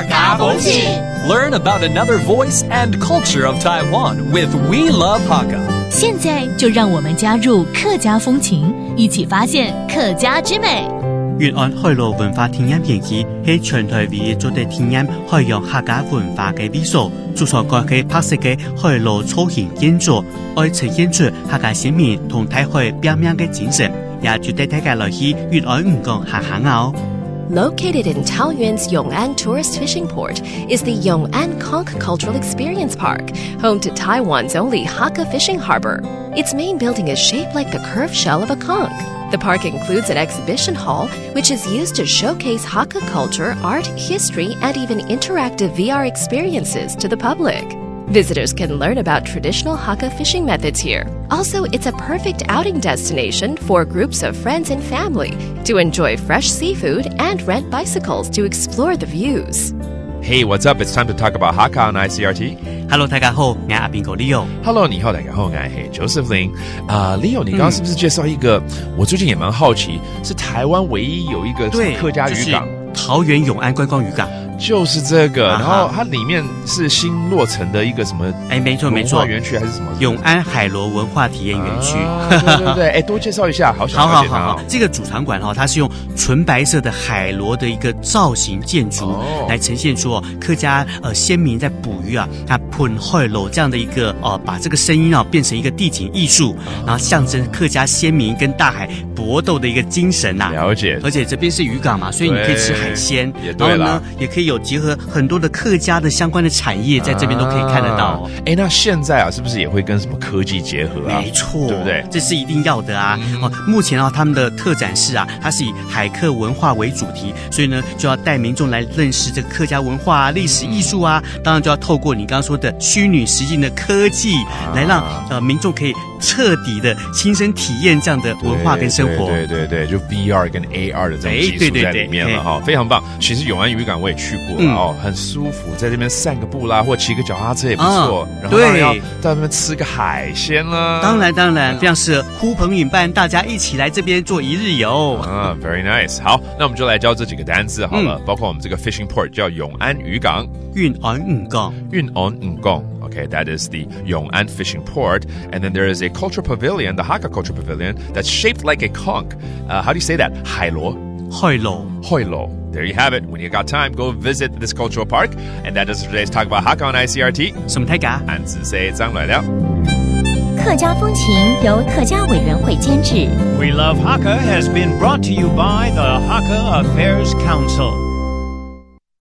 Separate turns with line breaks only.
l e a r
n about another voice and culture of Taiwan with We Love Hakka。
现在就让我们加入客家风情，一起发现客家之美。
粤安海螺文化体验园区系全台唯一做的体验海洋客家文化嘅场所，制作过去拍摄嘅海螺造型建筑，爱呈现出客家人民同体会表面嘅精神，也绝对睇嘅落去粤爱唔觉吓吓哦。
Located in Taoyuan's Yong'an Tourist Fishing Port is the Yong'an Konk Cultural Experience Park, home to Taiwan's only Hakka fishing harbor. Its main building is shaped like the curved shell of a conch. The park includes an exhibition hall, which is used to showcase Hakka culture, art, history, and even interactive VR experiences to the public. Visitors can learn about traditional Hakka fishing methods here. Also, it's a perfect outing destination for groups of friends and family to enjoy fresh seafood and rent bicycles to explore the views.
Hey, what's up? It's time to talk about Hakka on ICRT.
Hello，大家好，我係阿邊個 Leo。
Hello，你好，大家好，我係 Joseph Lin。啊、uh,，Leo，你剛剛是不是介紹一個？嗯、我最近也蠻好奇，是台灣唯一有一
個
客家漁港。
桃园永安观光渔港
就是这个，然后它里面是新落成的一个什么？
哎，没错没错，
园区还是什么？
永安海螺文化体验园
区，对对对。哎，多介绍一下，好想
好好好，这个主场馆哈，它是用纯白色的海螺的一个造型建筑来呈现出哦、客家呃先民在捕鱼啊，它喷海螺这样的一个哦，把这个声音啊变成一个地景艺术，然后象征客家先民跟大海搏斗的一个精神呐。
了解，
而且这边是渔港嘛，所以你可以吃海。鲜
也对
呢，也可以有结合很多的客家的相关的产业，在这边都可以看得到。
哎，那现在啊，是不是也会跟什么科技结合啊？
没错，
对不对？
这是一定要的啊！哦，目前啊，他们的特展是啊，它是以海客文化为主题，所以呢，就要带民众来认识这个客家文化、啊、历史、艺术啊。当然，就要透过你刚刚说的虚拟、实境的科技，来让呃民众可以彻底的亲身体验这样的文化跟生活。
对对对，就 B R 跟 A R 的这种技术在里面了哈。非常棒！其实永安渔港我也去过哦，很舒服，在这边散个步啦，或骑个脚踏车也不错。然后要在那边吃个海鲜啦。
当然当然，像是呼朋引伴，大家一起来这边做一日游。
嗯，very nice。好，那我们就来教这几个单词好了，包括我们这个 fishing port 叫永安渔港。
永安渔港，
永安渔港。Okay, that is the Yong'an fishing port. And then there is a cultural pavilion, the Hakka cultural pavilion that's shaped like a conk. How do you say that?
海螺。
Hoilo. Hoilo. There you have it. When you got time, go visit this cultural park. And that does today's Talk About Hakka on ICRT.
什么太假?
俺只 say
We Love Hakka has been brought to you by the Hakka Affairs Council.